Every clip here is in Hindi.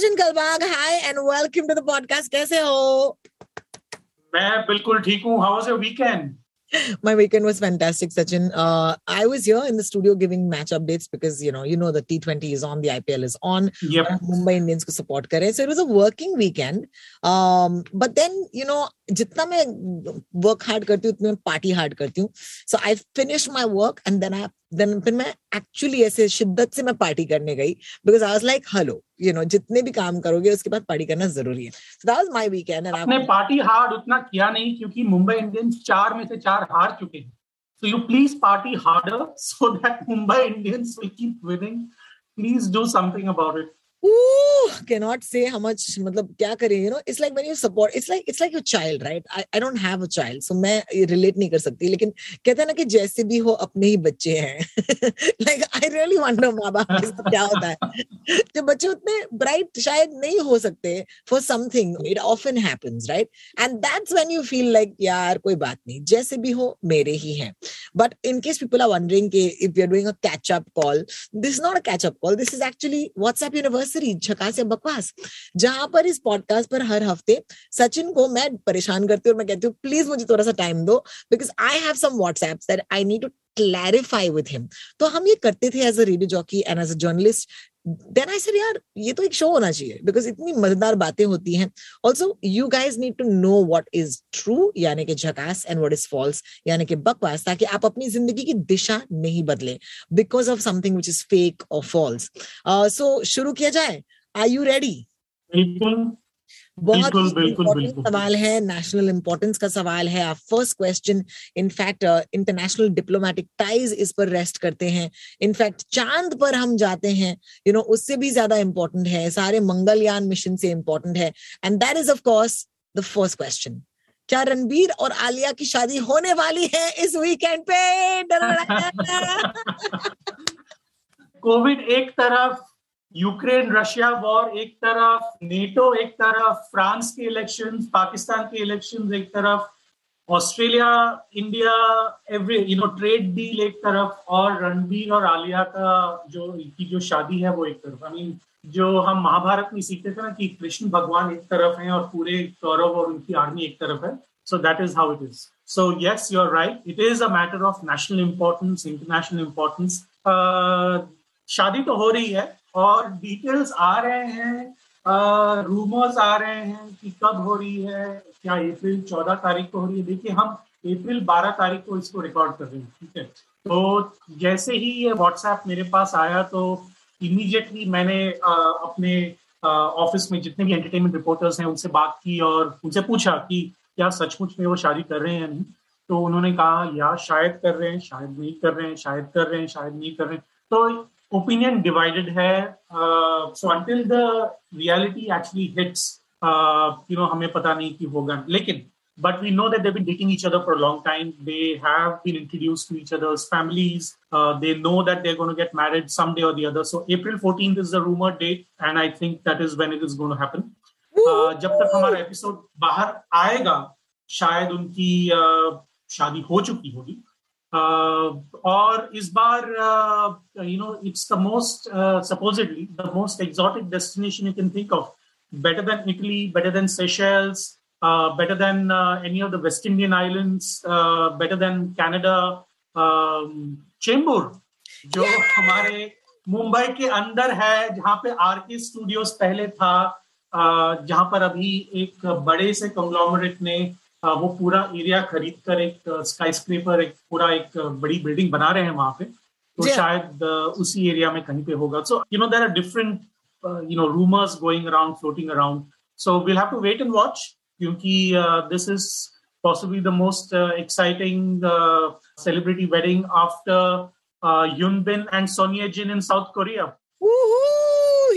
Sachin Kalbag hi and welcome to the podcast कैसे हो मैं बिल्कुल ठीक हूँ how was your weekend My weekend was fantastic, Sachin. Uh, I was here in the studio giving match updates because you know you know the T20 is on, the IPL is on. Yep. Mumbai Indians को support करें. So it was a working weekend. Um, but then you know जितना मैं work hard करती हूँ उतना मैं party hard करती हूँ. So I finished my work and then I then फिर मैं actually ऐसे शिद्दत से मैं party करने गई because I was like hello you know जितने भी काम करोगे उसके बाद पार्टी करना ज़रूरी है. So that was my weekend and आपने पार्टी हार्ड उतना किया नहीं क्योंकि मुंबई इंडियंस चार में से चार हार चुके हैं। So you please party harder so that Mumbai Indians will keep winning please do something about it cannot say how much मतलब क्या करें you know it's like when you support it's like it's like your child right I, I don't have a child so मैं relate नहीं कर सकती लेकिन कहते हैं ना कि जैसे भी हो अपने ही बच्चे हैं like I really wonder माँ बाप के साथ क्या होता है जब बच्चे उतने bright शायद नहीं हो सकते for something it often happens right and that's when you feel like यार कोई बात नहीं जैसे भी हो मेरे ही हैं but in case people are wondering कि if you're doing a catch up call this is not a catch up call this is actually WhatsApp University झकास या बकवास, जहाँ पर इस पॉडकास्ट पर हर हफ़्ते सचिन को मैं परेशान करती हूँ मैं कहती हूँ, प्लीज़ मुझे थोड़ा सा टाइम दो because I have some WhatsApp that I need to clarify with him तो हम ये करते थे as a radio jockey and as a journalist then I sir यार, ये तो एक शो होना चाहिए बिकॉज़ इतनी मज़ेदार बातें होती हैं. Also you guys need to know what is true यानी कि झकास एंड वॉट इज़ फॉल्स यानी कि बकवास, ताकि आप अपनी ज़िंदगी की दिशा नहीं बदले because of something which is fake और फॉल्स सो शुरू किया जाए? आर यू रेडी बिल्कुल। बहुत बिल्कुल। सवाल है नेशनल इंपॉर्टेंस का सवाल है। आप first question in fact international diplomatic ties इस पर रेस्ट करते हैं। इनफैक्ट चाँद पर हम जाते हैं। यू नो उससे भी ज़्यादा इंपॉर्टेंट है। सारे मंगलयान मिशन से इंपॉर्टेंट है। And that is of course the first question क्या रणबीर और आलिया की शादी होने वाली है इस वीकेंड पे? कोविड एक तरफ़ यूक्रेन, रशिया वॉर एक तरफ़, नेटो एक तरफ़, फ्रांस के इलेक्शन, पाकिस्तान के इलेक्शन एक तरफ़, Australia, India every you know trade deal एक तरफ़ और रणबीर और आलिया का जो, की जो शादी है वो एक तरफ़। आई मीन जो हम महाभारत में सीखते थे ना कि कृष्ण भगवान एक तरफ़ हैं और पूरे कौरव और उनकी आर्मी एक तरफ़ है। So that is how it is so yes you are right it is a matter of national importance international importance शादी तो हो रही है और डिटेल्स आ रहे हैं रूमर्स आ रहे हैं कि कब हो रही है क्या अप्रैल चौदह तारीख को हो रही है। देखिए हम अप्रैल बारह तारीख को इसको रिकॉर्ड कर रहे हैं ठीक है? तो जैसे ही ये व्हाट्सएप मेरे पास आया तो इमीडिएटली मैंने अ, अपने ऑफ़िस में जितने भी एंटरटेनमेंट रिपोर्टर्स हैं उनसे बात की और उनसे पूछा कि क्या सचमुच में वो शादी कर रहे हैं या नहीं। तो उन्होंने कहा या शायद कर रहे हैं शायद नहीं कर रहे हैं शायद कर रहे हैं शायद नहीं कर रहे हैं। तो ओपिनियन डिवाइडेड है so until the reality actually hits you know हमें पता नहीं कि होगा लेकिन but we know that they've been dating each other for a long time. They have been introduced to each other's families. Uh, they know that they're going to get married someday or the other. So April 14th is the rumored date, and I think that is when it is going to happen. Uh, जब तक हमारा एपिसोड बाहर आएगा शायद उनकी uh, शादी हो चुकी होगी uh, और इस बार you know it's the most supposedly the most exotic destination you can think of better than Italy better than Seychelles better than any of the West Indian islands better than Canada Chembur जो हमारे मुंबई के अंदर है जहाँ पे आर के स्टूडियोज पहले था uh, जहाँ पर अभी एक बड़े से कंग्लॉमरेट ने हाँ, वो पूरा एरिया खरीद कर एक स्काई स्क्रीपर एक पूरा एक बड़ी बिल्डिंग बना रहे हैं वहाँ पे। तो शायद उसी एरिया में कहीं पे होगा। So you know there are different you know rumours going around floating around so will have to wait and watch क्योंकि this is possibly the most exciting celebrity wedding after Hyun Bin and Son Ye Jin in South Korea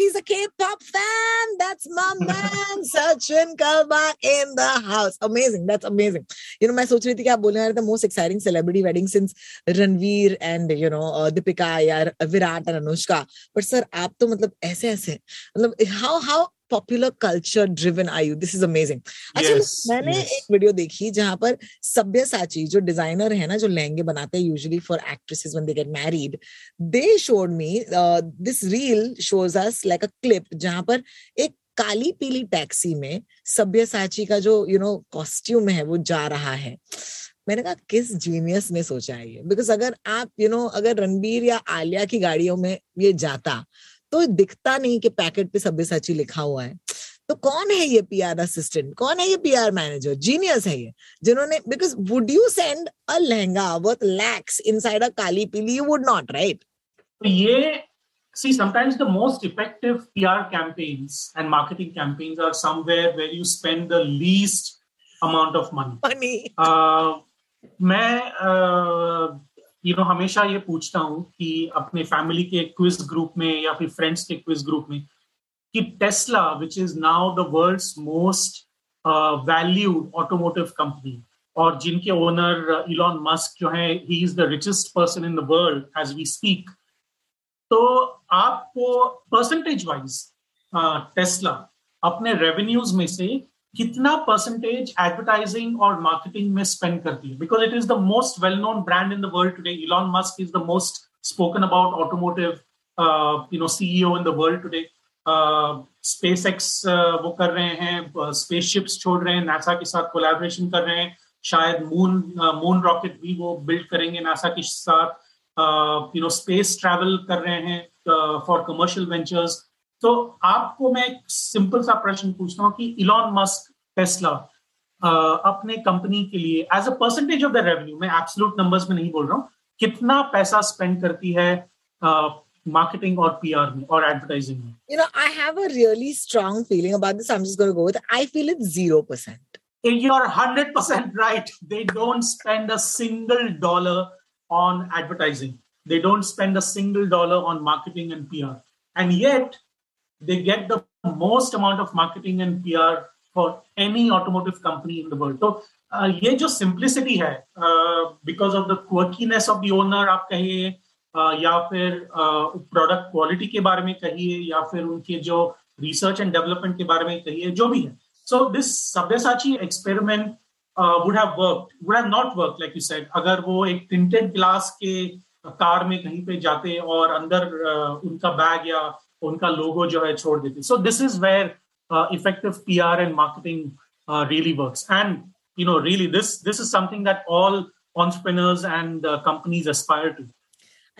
He's a K-pop fan. That's my man, Sachin Kalba in the house. Amazing. That's amazing. You know, मैं सोच रही थी कि आप बोलने वाले थे most exciting celebrity wedding since Ranveer and you know uh, Deepika या Virat and Anushka. But sir, आप तो मतलब ऐसे ऐसे मतलब how how popular culture driven I you this is amazing अच्छा मैंने yes. एक वीडियो देखी जहाँ पर सभ्य साची जो डिज़ाइनर है ना जो लहंगे बनाते हैं usually for actresses when they get married they showed me this reel shows us like a clip जहाँ पर एक काली पीली टैक्सी में सभ्य साची का जो यू नो कॉस्ट्यूम है वो जा रहा है। मैंने कहा किस जीनियस ने सोचा है ये? बिकॉज़ अगर आप यू you नो know, अगर रणबीर या आलिया की गाड़ियों में ये जाता तो दिखता नहीं कि पैकेट पे सभ्य साची लिखा हुआ है तो कौन है ये पीआर असिस्टेंट कौन है ये पीआर मैनेजर जीनियस है ये जिन्होंने because would you send a lehenga worth lakhs inside a kaali peeli you would not right तो ये see sometimes the most effective PR campaigns and marketing campaigns are somewhere where you spend the least amount of money. Money Uh, मैं यू नो हमेशा ये पूछता हूँ कि अपने फैमिली के क्विज ग्रुप में या फिर फ्रेंड्स के क्विज ग्रुप में कि Tesla which is now the world's most valued automotive company और जिनके ओनर इलॉन मस्क जो है ही is the richest person in the world as we speak तो आपको परसेंटेज वाइज टेस्ला अपने रेवेन्यूज में से कितना परसेंटेज एडवर्टाइजिंग और मार्केटिंग में स्पेंड करती है? Because it is the most well known brand in the world today Elon Musk is the most spoken about automotive you know CEO in the world today SpaceX वो कर रहे हैं स्पेस शिप्स छोड़ रहे हैं नासा के साथ कोलैबोरेशन कर रहे हैं। शायद मून मून रॉकेट भी वो बिल्ड करेंगे नासा के साथ। यू नो स्पेस ट्रैवल कर रहे हैं फॉर कमर्शियल वेंचर्स तो आपको मैं एक सिंपल सा प्रश्न पूछता हूँ कि इलॉन मस्क टेस्ला अपने कंपनी के लिए as a percentage of the revenue मैं एब्सोलूट नंबर्स में नहीं बोल रहा हूँ कितना पैसा स्पेंड करती है मार्केटिंग और पीआर में और एडवर्टाइजिंग में? You know I have really strong feeling I feel it 0% percent. you are 100% right. They don't spend a single dollar on advertising. They don't spend a single dollar on marketing and they get the most amount of marketing and PR for any automotive company in the world. So, uh, ये जो simplicity है, because of the quirkiness of the owner, आप कहिए, या फिर प्रोडक्ट क्वालिटी के बारे में कहिए या फिर उनके जो रिसर्च एंड डेवलपमेंट के बारे में कहिए जो भी है so this Sabyasachi experiment would have worked would have not work like you said अगर वो एक प्रिंटेड ग्लास के कार में कहीं पे जाते और अंदर उनका बैग या उनका लोगो जो है छोड़ देते so this is where effective PR and marketing really works and you know really this this is something that all entrepreneurs and uh, companies aspire to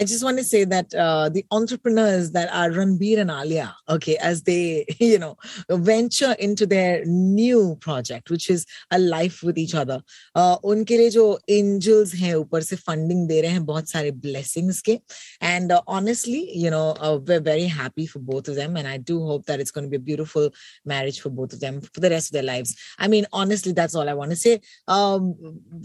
I just want to say that uh, the entrepreneurs that are Ranbir and Alia, okay, as they, you know, venture into their new project, which is a life with each other, uh, उनके लिए जो angels हैं ऊपर से funding दे रहे हैं बहुत सारे blessings के, and uh, honestly, you know, uh, we're very happy for both of them, and I do hope that it's going to be a beautiful marriage for both of them for the rest of their lives. I mean, honestly, that's all I want to say. Um,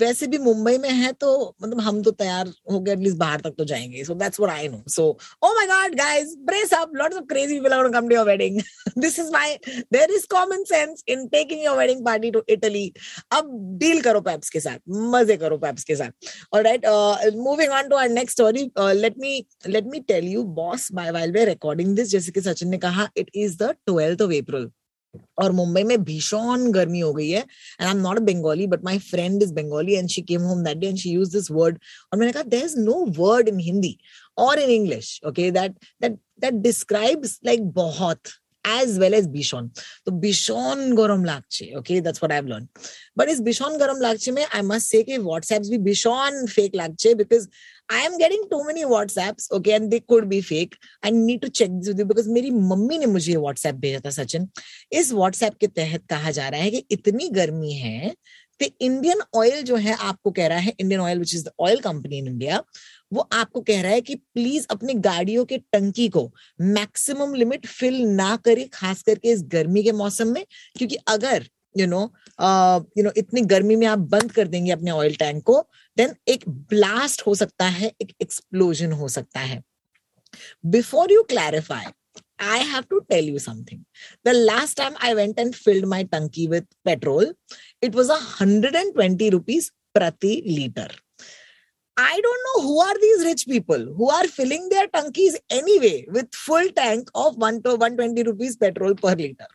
वैसे भी मुंबई में है तो मतलब हम तो तैयार हो गए एटलीस्ट बाहर तक तो जाएंगे anyway. So that's what I know. So, oh my God, guys, brace up. Lots of crazy people are going to come to your wedding. this is why there is common sense in taking your wedding party to Italy. Ab deal karo peps ke saath. Maze karo peps ke saath. All right. Uh, moving on to our next story. Uh, let me let me tell you, boss, by, while we're recording this, Jessica Sachin ne kaha, it is the 12th of April. और मुंबई में भीषण गर्मी हो गई है and I am not a Bengali but my friend is Bengali and she came home that day and she use this word और मैंने कहा there is no word in Hindi और in English okay that that that describes like बहुत. as well as Bishon. So Bishon Garam lagche Okay, that's what I've learned. But is Bishon Garam lagche mein, I must say ki WhatsApps bhi Bishon fake lagche because I am getting too many WhatsApps. Okay, and they could be fake. I need to check this with you because meri mummy ne mujhe WhatsApp bheja tha sachin is WhatsApp ke तहत कहा जा रहा है कि इतनी गर्मी है कि इंडियन ऑयल जो है आपको कह रहा है Indian Oil which is the oil company in India वो आपको कह रहा है कि प्लीज़ अपनी गाड़ियों के टंकी को मैक्सिमम लिमिट फिल ना करे खास करके इस गर्मी के मौसम में क्योंकि अगर यू नो यू नो इतनी गर्मी में आप बंद कर देंगे अपने ऑयल टैंक को देन एक ब्लास्ट हो सकता है एक एक्सप्लोजन हो सकता है before you clarify I have to tell you something. The last time I went and filled my tanki with petrol, it was a 120 rupees prati liter. I don't know who are these rich people who are filling their tankis anyway with full tank of 1 to 120 rupees petrol per liter.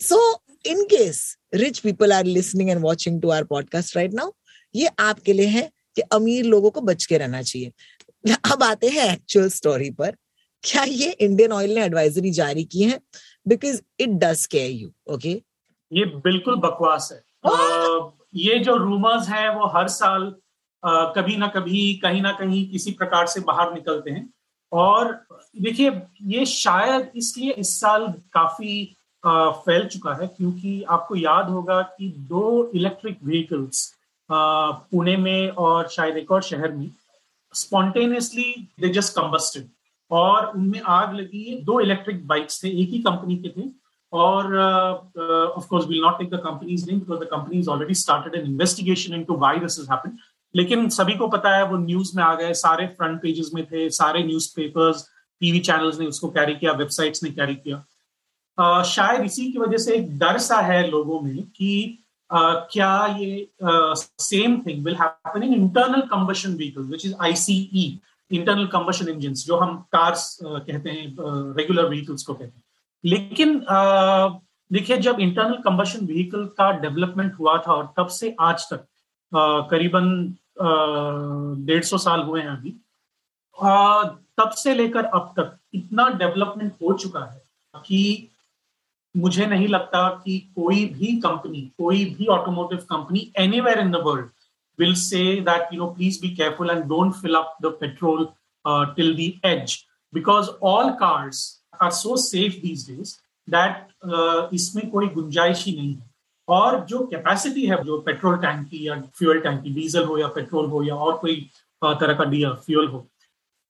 So, in case rich people are listening and watching to our podcast right now, ये आपके लिए है कि अमीर लोगों को बच के रहना चाहिए अब आते हैं एक्चुअल स्टोरी पर क्या ये इंडियन ऑयल ने एडवाइजरी जारी की है because it does care you okay ये बिल्कुल बकवास है आ, ये जो रूमर्स हैं वो हर साल कभी ना कभी, कहीं ना कहीं किसी प्रकार से बाहर निकलते हैं। और देखिए, ये शायद इसलिए इस साल काफ़ी फैल चुका है क्योंकि आपको याद होगा कि दो इलेक्ट्रिक व्हीकल्स पुणे में और शायद एक और शहर में स्पॉन्टेनियसली दे जस्ट कम्बस्टेड और उनमें आग लगी। दो इलेक्ट्रिक बाइक्स थे, एक ही कंपनी के थे और of course will not take the company's name because the company is already started an investigation into why this happened लेकिन सभी को पता है वो न्यूज़ में आ गए सारे फ्रंट पेजेस में थे सारे न्यूज़पेपर्स टीवी चैनल्स ने उसको कैरी किया वेबसाइट्स ने कैरी किया। uh, शायद इसी की वजह से एक डर सा है लोगों में कि uh, क्या ये same thing will happen in internal combustion vehicle which is ICE internal combustion engine जो हम कार्स कहते हैं रेगुलर व्हीकल्स को कहते हैं। लेकिन देखिए जब इंटरनल कंबशन व्हीकल का डेवलपमेंट हुआ था और तब से आज तक करीबन डेढ़ सौ साल हुए हैं अभी। तब से लेकर अब तक इतना डेवलपमेंट हो चुका है कि मुझे नहीं लगता कि कोई भी कंपनी, कोई भी automotive company anywhere in the world will say that you know please be careful and don't fill up the petrol till the edge because all cars are so safe these days that इसमें कोई गुंजाइश ही नहीं है। और जो कैपेसिटी है, जो पेट्रोल टैंक की या फ्यूल टैंक की डीजल हो या पेट्रोल हो या और कोई तरह का डी फ्यूल हो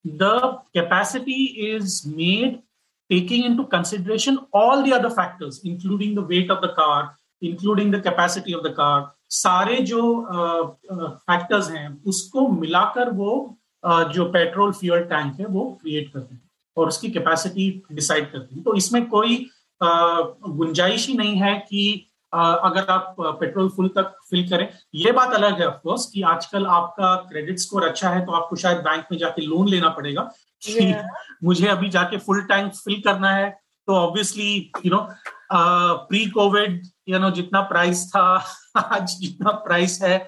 the capacity is made taking into consideration all the other factors, including the weight of the car, including the capacity of the car, सारे जो फैक्टर्स हैं, उसको मिलाकर वो जो पेट्रोल फ्यूल टैंक है, वो क्रिएट करते हैं और उसकी कैपेसिटी डिसाइड करते हैं। तो इसमें कोई गुंजाइश ही नहीं है कि अगर आप पेट्रोल फुल तक फिल करें ये बात अलग है ऑफकोर्स कि आजकल आपका क्रेडिट स्कोर अच्छा है तो आपको शायद बैंक में जाके लोन लेना पड़ेगा। कि yeah. मुझे अभी जाके फुल टैंक फिल करना है तो obviously you know pre COVID you know जितना प्राइस था आज जितना प्राइस है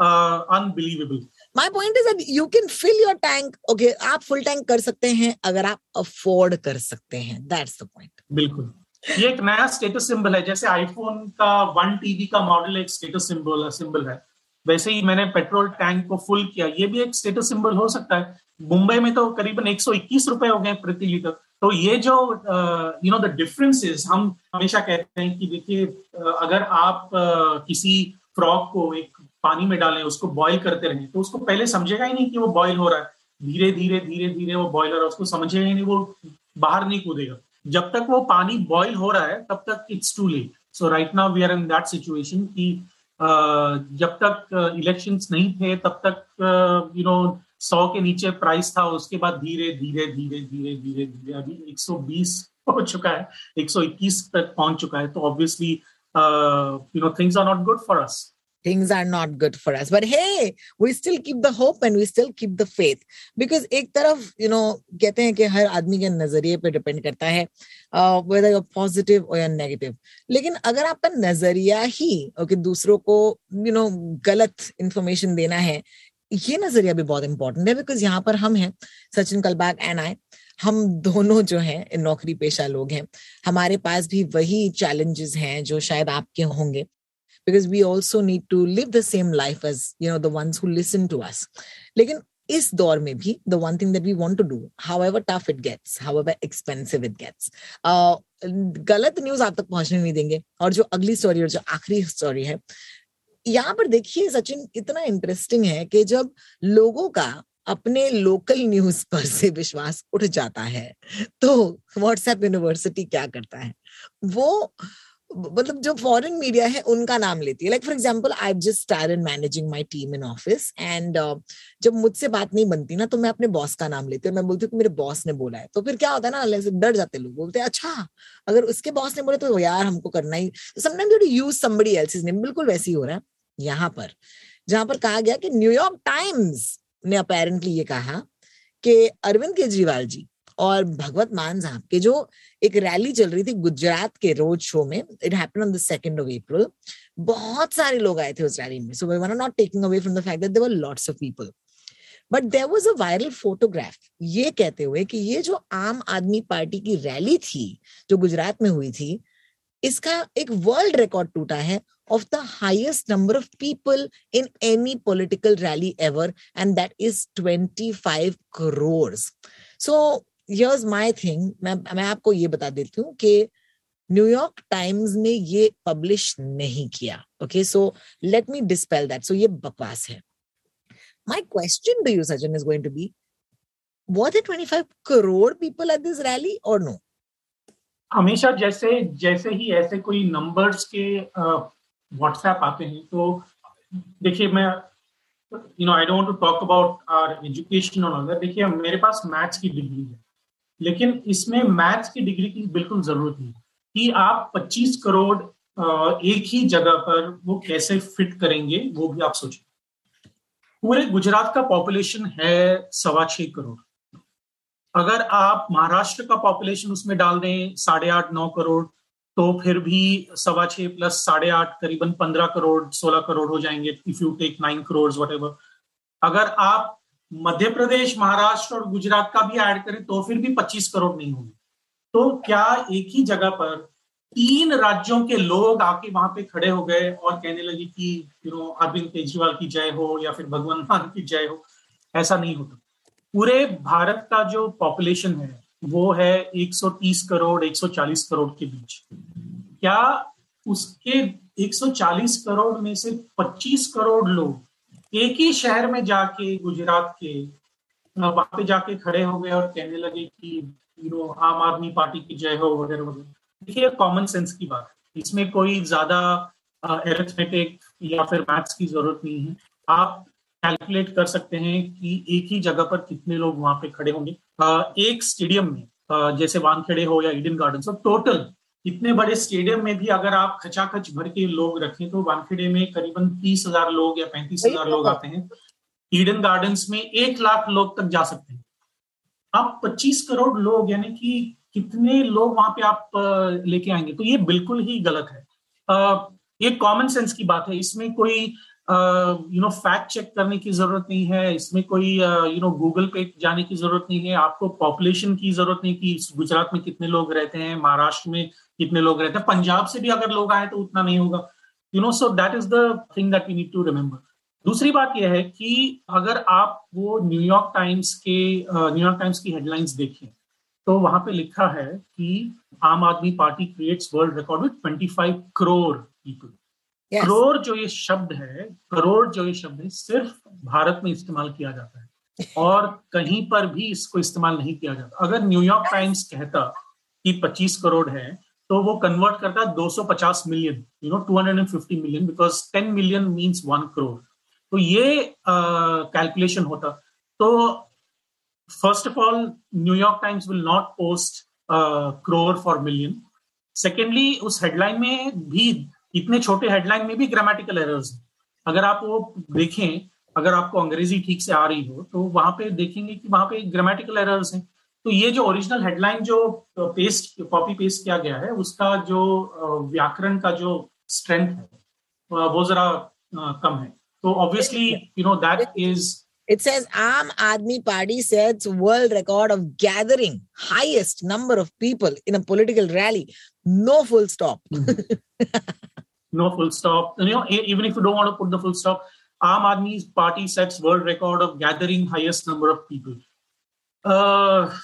unbelievable my point is you can fill your tank okay आप फुल टैंक कर सकते हैं अगर आप अफोर्ड कर सकते हैं दैट्स द पॉइंट बिल्कुल। ये एक नया स्टेटस सिंबल है जैसे आईफोन का वन टीबी का मॉडल एक स्टेटस सिंबल सिंबल है। वैसे ही मैंने पेट्रोल टैंक को फुल किया ये भी एक स्टेटस सिंबल हो सकता है। मुंबई में तो करीबन एक सौ इक्कीस रुपए हो गए प्रति लीटर। तो ये जो यू नो द डिफरेंसेस हम हमेशा कहते हैं कि देखिए अगर आप uh, किसी फ्रॉक को एक पानी में डालें उसको बॉईल करते रहें तो उसको पहले समझेगा ही नहीं कि वो बॉईल हो रहा है। धीरे धीरे धीरे धीरे वो बॉईल हो रहा है उसको समझेगा ही नहीं वो बाहर नहीं कूदेगा। जब तक वो पानी बॉईल हो रहा है, तब तक it's too late so right now we are in that situation कि जब तक इलेक्शंस नहीं थे, तब तक यू नो सौ के नीचे प्राइस था, उसके बाद धीरे धीरे धीरे धीरे धीरे धीरे, अभी 120 हो चुका है 121 तक पहुँच चुका है तो obviously you know things are not good for us things are not good for us. But hey we still keep the hope and we still keep the faith. Because एक तरफ़ you know कहते हैं कि हर आदमी के नज़रिए पे डिपेंड करता है uh, whether you're positive or you're लेकिन अगर आपका नज़रिया ही okay, दूसरों को you know गलत इंफॉर्मेशन देना है ये नज़रिया भी बहुत इंपॉर्टेंट है बिकॉज़ यहाँ पर हम हैं सचिन कलबाग एंड आई हम दोनों जो हैं नौकरी पेशा लोग हैं. हमारे पास भी वही चैलेंजेस हैं जो शायद आपके होंगे. Because we also need to live the same life as you know the ones who listen to us लेकिन इस दौर में भी the one thing that we want to do however tough it gets however expensive it gets गलत न्यूज़ आप तक पहुँचने नहीं देंगे, और जो अगली स्टोरी और जो आखिरी स्टोरी है, यहाँ पर देखिए सचिन, इतना इंटरेस्टिंग है कि जब लोगों का अपने लोकल न्यूज़ पर से विश्वास उठ जाता है तो व्हाट्सएप यूनिवर्सिटी क्या करता है? वो मतलब जो फॉरेन मीडिया है, उनका नाम लेती है। Like for example I just started managing my team in office and जब मुझसे बात नहीं बनती ना तो मैं अपने बॉस का नाम लेती हूँ मैं बोलती हूँ मेरे बॉस ने बोला है। तो फिर क्या होता है ना डर जाते लोग। बोलते हैं अच्छा अगर उसके बॉस ने बोले तो यार हमको करना ही sometimes you use somebody else name बिल्कुल वैसे ही हो रहा है यहाँ पर, जहाँ पर कहा गया कि न्यूयॉर्क टाइम्स ने अपेरेंटली ये कहा कि अरविंद केजरीवाल जी और भगवत मान साहब के जो एक रैली चल रही थी गुजरात के रोड शो में it happen on the second of April बहुत सारे लोग आए थे उस रैली में so we were not taking away from the fact that there were lots of people but there was a viral photograph ये कहते हुए कि ये जो आम आदमी पार्टी की रैली थी, जो गुजरात में हुई थी, इसका एक वर्ल्ड रिकॉर्ड टूटा है of the highest number of people in any political rally ever, and that is 25 crores. So here's my thing मैं मैं आपको ये बता देती हूँ कि न्यूयॉर्क टाइम्स ने ये पब्लिश नहीं किया। Okay so let me dispel that सो ये बकवास है। My question to you Sachin is going to be what are 25 crore people at this rally or no? हमेशा जैसे जैसे ही ऐसे कोई नंबर्स के व्हाट्सएप आते हैं तो देखिए मैं you know I don't to talk about our education और देखिए, मेरे पास मैथ्स की डिग्री है। लेकिन इसमें मैथ्स की डिग्री की बिल्कुल ज़रूरत नहीं कि आप 25 करोड़ एक ही जगह पर वो कैसे फिट करेंगे, वो भी आप सोचें पूरे गुजरात का पॉपुलेशन है सवा छह करोड़। अगर आप महाराष्ट्र का पॉपुलेशन उसमें डाल दें साढ़े आठ, नौ करोड़ तो फिर भी सवा छह प्लस साढ़े आठ, करीबन पंद्रह करोड़, सोलह करोड़ हो जाएँगे if you take nine crore what अगर आप मध्य प्रदेश, महाराष्ट्र और गुजरात का भी ऐड करें तो फिर भी 25 करोड़ नहीं होंगे। तो क्या एक ही जगह पर तीन राज्यों के लोग आके वहाँ पे खड़े हो गए और कहने लगे कि यू नो अरविंद केजरीवाल की जय हो या फिर भगवान मान की जय हो? ऐसा नहीं होता। पूरे भारत का जो पॉपुलेशन है, वो है 130 करोड़ 140 करोड़ के बीच। क्या उसके 140 करोड़ में से 25 करोड़ लोग एक ही शहर में जाके, गुजरात के, वहाँ पे जाके खड़े हो गए और कहने लगे कि यू नो आम आदमी पार्टी की जय हो वगैरह वगैरह। देखिए कॉमन सेंस की बात है। इसमें कोई ज़्यादा एरिथमेटिक या फिर मैथ्स की ज़रूरत नहीं है। आप कैलकुलेट कर सकते हैं कि एक ही जगह पर कितने लोग वहाँ पे खड़े होंगे। एक स्टेडियम में जैसे वानखेड़े हो या ईडन गार्डन टोटल इतने बड़े स्टेडियम में भी अगर आप खचाखच भर के लोग रखें तो वानखेड़े में करीबन तीस हज़ार लोग या पैंतीस हज़ार लोग आते हैं। ईडन गार्डन्स में एक लाख लोग तक जा सकते हैं। आप पच्चीस करोड़ लोग यानी कि कितने लोग वहाँ पे आप लेके आएँगे? तो ये बिल्कुल ही गलत है। ये कॉमन सेंस की बात है। इसमें कोई यू नो फैक्ट चेक करने की ज़रूरत नहीं है, इसमें कोई यू नो गूगल पे जाने की ज़रूरत नहीं है, आपको पॉपुलेशन की ज़रूरत नहीं कि गुजरात में कितने लोग रहते हैं, महाराष्ट्र में कितने लोग रहते हैं, पंजाब से भी अगर लोग आए तो उतना नहीं होगा। You know so that is the thing that we need to remember दूसरी बात यह है कि अगर आप वो न्यूयॉर्क टाइम्स के न्यूयॉर्क टाइम्स की हेडलाइंस देखें तो वहाँ पे लिखा है कि Aam Aadmi Party creates world record with 25 crore people yes. Crore जो ये शब्द है करोड़ जो ये शब्द है सिर्फ़ भारत में इस्तेमाल किया जाता है। और कहीं पर भी इसको इस्तेमाल नहीं किया जाता। अगर न्यूयॉर्क टाइम्स कहता कि 25 करोड़ है तो वो कन्वर्ट करता है 250 million you know 250 million because 10 million means one crore तो ये कैलकुलेशन uh, होता। तो first of all New York Times will not post crore for million secondly उस हेडलाइन में भी इतने छोटे हेडलाइन में भी ग्रामेटिकल एरर्स अगर आप वो देखें अगर आपको अंग्रेज़ी ठीक से आ रही हो तो वहाँ पे देखेंगे कि वहाँ पे ग्रामेटिकल एरर्स हैं तो ये जो ओरिजिनल हेडलाइन जो पेस्ट कॉपी पेस्ट किया गया है उसका जो व्याकरण का जो स्ट्रेंथ है वो जरा कम है तो obviously you know that is It says Aam Aadmi Party sets world record of gathering highest number of people in a political rally. No full stop. no full stop. You know, even if you don't want to put the full stop, Aam Aadmi Party sets world record of gathering highest number of people. Uh,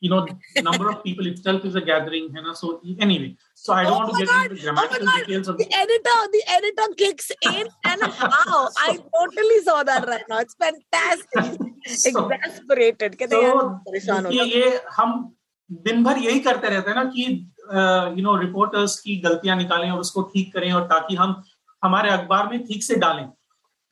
you know, number of people itself is a gathering, you know. So anyway, so I don't oh want to get God. into the grammatical oh details of the editor. The editor kicks in, and how I totally saw that right now. It's fantastic. so, Exasperated. so, ये हम दिन भर यही करते रहते हैं ना कि यू नो रिपोर्टर्स की गलतियाँ निकालें और उसको ठीक करें और ताकि हम हमारे अखबार में ठीक से डालें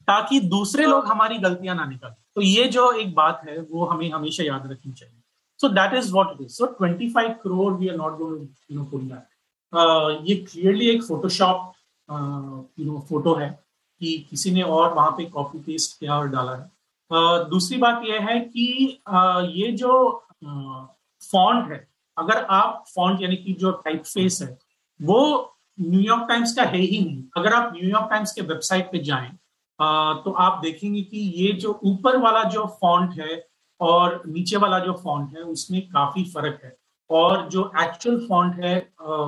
ताकि दूसरे लोग हमारी गलतियाँ ना निकालें। तो ये जो एक बात है वो हमें हमेशा याद रखनी चाहिए। So that is what it is so twenty five crore we are not going you know pull that ये क्लियरली एक फोटोशॉप यू नो फ़ोटो है कि किसी ने और वहाँ पे कॉपी पेस्ट किया और डाला है। uh, दूसरी बात यह है कि uh, ये जो फॉन्ट है, अगर आप फॉन्ट यानी कि जो टाइप फेस है, वो न्यूयॉर्क टाइम्स का है ही नहीं। अगर आप न्यूयॉर्क टाइम्स के वेबसाइट पे जाएँ तो आप देखेंगे कि ये जो ऊपर वाला जो फॉन्ट है और नीचे वाला जो फॉन्ट है, उसमें काफ़ी फ़र्क है। और जो एक्चुअल फॉन्ट है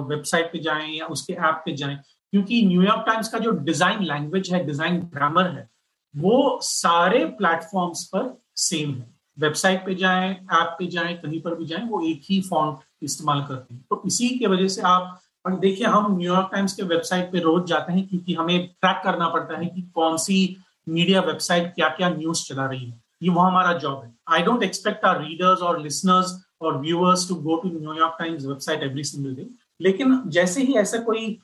वेबसाइट पे जाएँ या उसके ऐप पे जाएँ, क्योंकि न्यूयॉर्क टाइम्स का जो डिज़ाइन लैंग्वेज है डिज़ाइन ग्रामर है, वो सारे प्लेटफॉर्म्स पर सेम है। वेबसाइट पे जाएँ, ऐप पे जाएँ, कहीं पर भी जाएँ, वो एक ही फॉन्ट इस्तेमाल करते हैं। तो इसी के वजह से आप, और देखिए, हम न्यूयॉर्क टाइम्स के वेबसाइट पे रोज जाते हैं क्योंकि हमें ट्रैक करना पड़ता है कि कौन सी मीडिया वेबसाइट क्या क्या न्यूज़ चला रही है। ये वो हमारा जॉब है। I don't expect our readers और लिसनर्स और viewers to go to New York Times website every single day लेकिन जैसे ही ऐसा कोई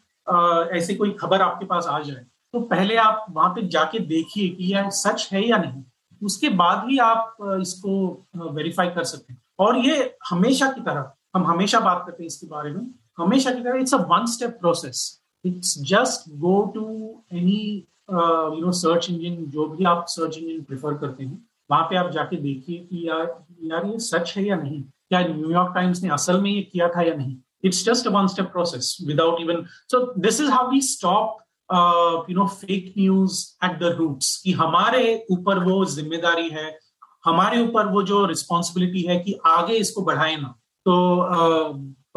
ऐसे कोई खबर आपके पास आ जाए तो पहले आप वहाँ पे जाके देखिए कि यह सच है या नहीं। उसके बाद ही आप इसको वेरीफाई कर सकते हैं। और ये हमेशा की तरह, हम हमेशा बात करते हैं इसके बारे में, हमेशा की तरह it's a one step process it's just go to any you know search engine जो भी आप सर्च इंजन प्रेफर करते हैं, वहाँ पे आप जाके देखिए कि यार यार ये सच है या नहीं? क्या न्यूयॉर्क टाइम्स ने असल में ये किया था या नहीं? It's just a one step process without even so this is how we stop you know fake news at the roots कि हमारे ऊपर वो ज़िम्मेदारी है, हमारे ऊपर वो जो रिस्पॉन्सिबिलिटी है कि आगे इसको बढ़ाए ना। तो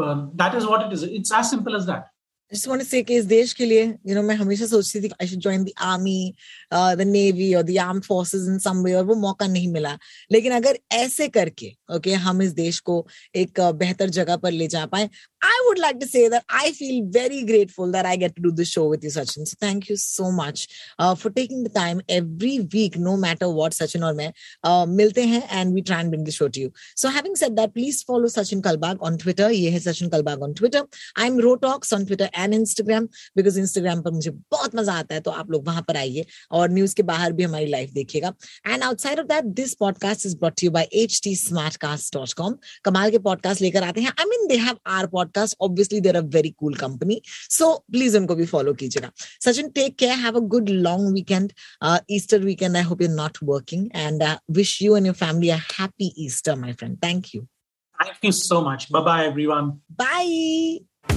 that is what it is it's as simple as that just want to say कि इस देश के लिए you know मैं हमेशा सोचती थी I should join the army the navy और the arm forces in some way और वो मौका नहीं मिला लेकिन अगर ऐसे करके okay, हम इस देश को एक बेहतर जगह पर ले जा पाए I would like to say that I feel very grateful that I get to do this show with you, Sachin. So thank you so much uh, for taking the time every week, no matter what, Sachin or मैं uh, मिलते हैं and we try and bring the show to you. So having said that, please follow Sachin Kalbag on Twitter. ये है Sachin Kalbag on Twitter. I'm Rotox on Twitter and Instagram because Instagram पर मुझे बहुत मज़ा आता है तो आप लोग वहाँ पर आइए और न्यूज़ के बाहर भी हमारी लाइफ देखिएगा। And outside of that this podcast is brought you by H T smart cast dot com कमाल के पॉडकास्ट लेकर आते हैं। I mean they have our podcast obviously they're a very cool company so please उनको भी फॉलो कीजिएगा। Sachin take care have a good long weekend Easter weekend I hope you not working and wish you and your family a happy Easter my friend thank you Thank you. So much. Bye bye, everyone. Bye.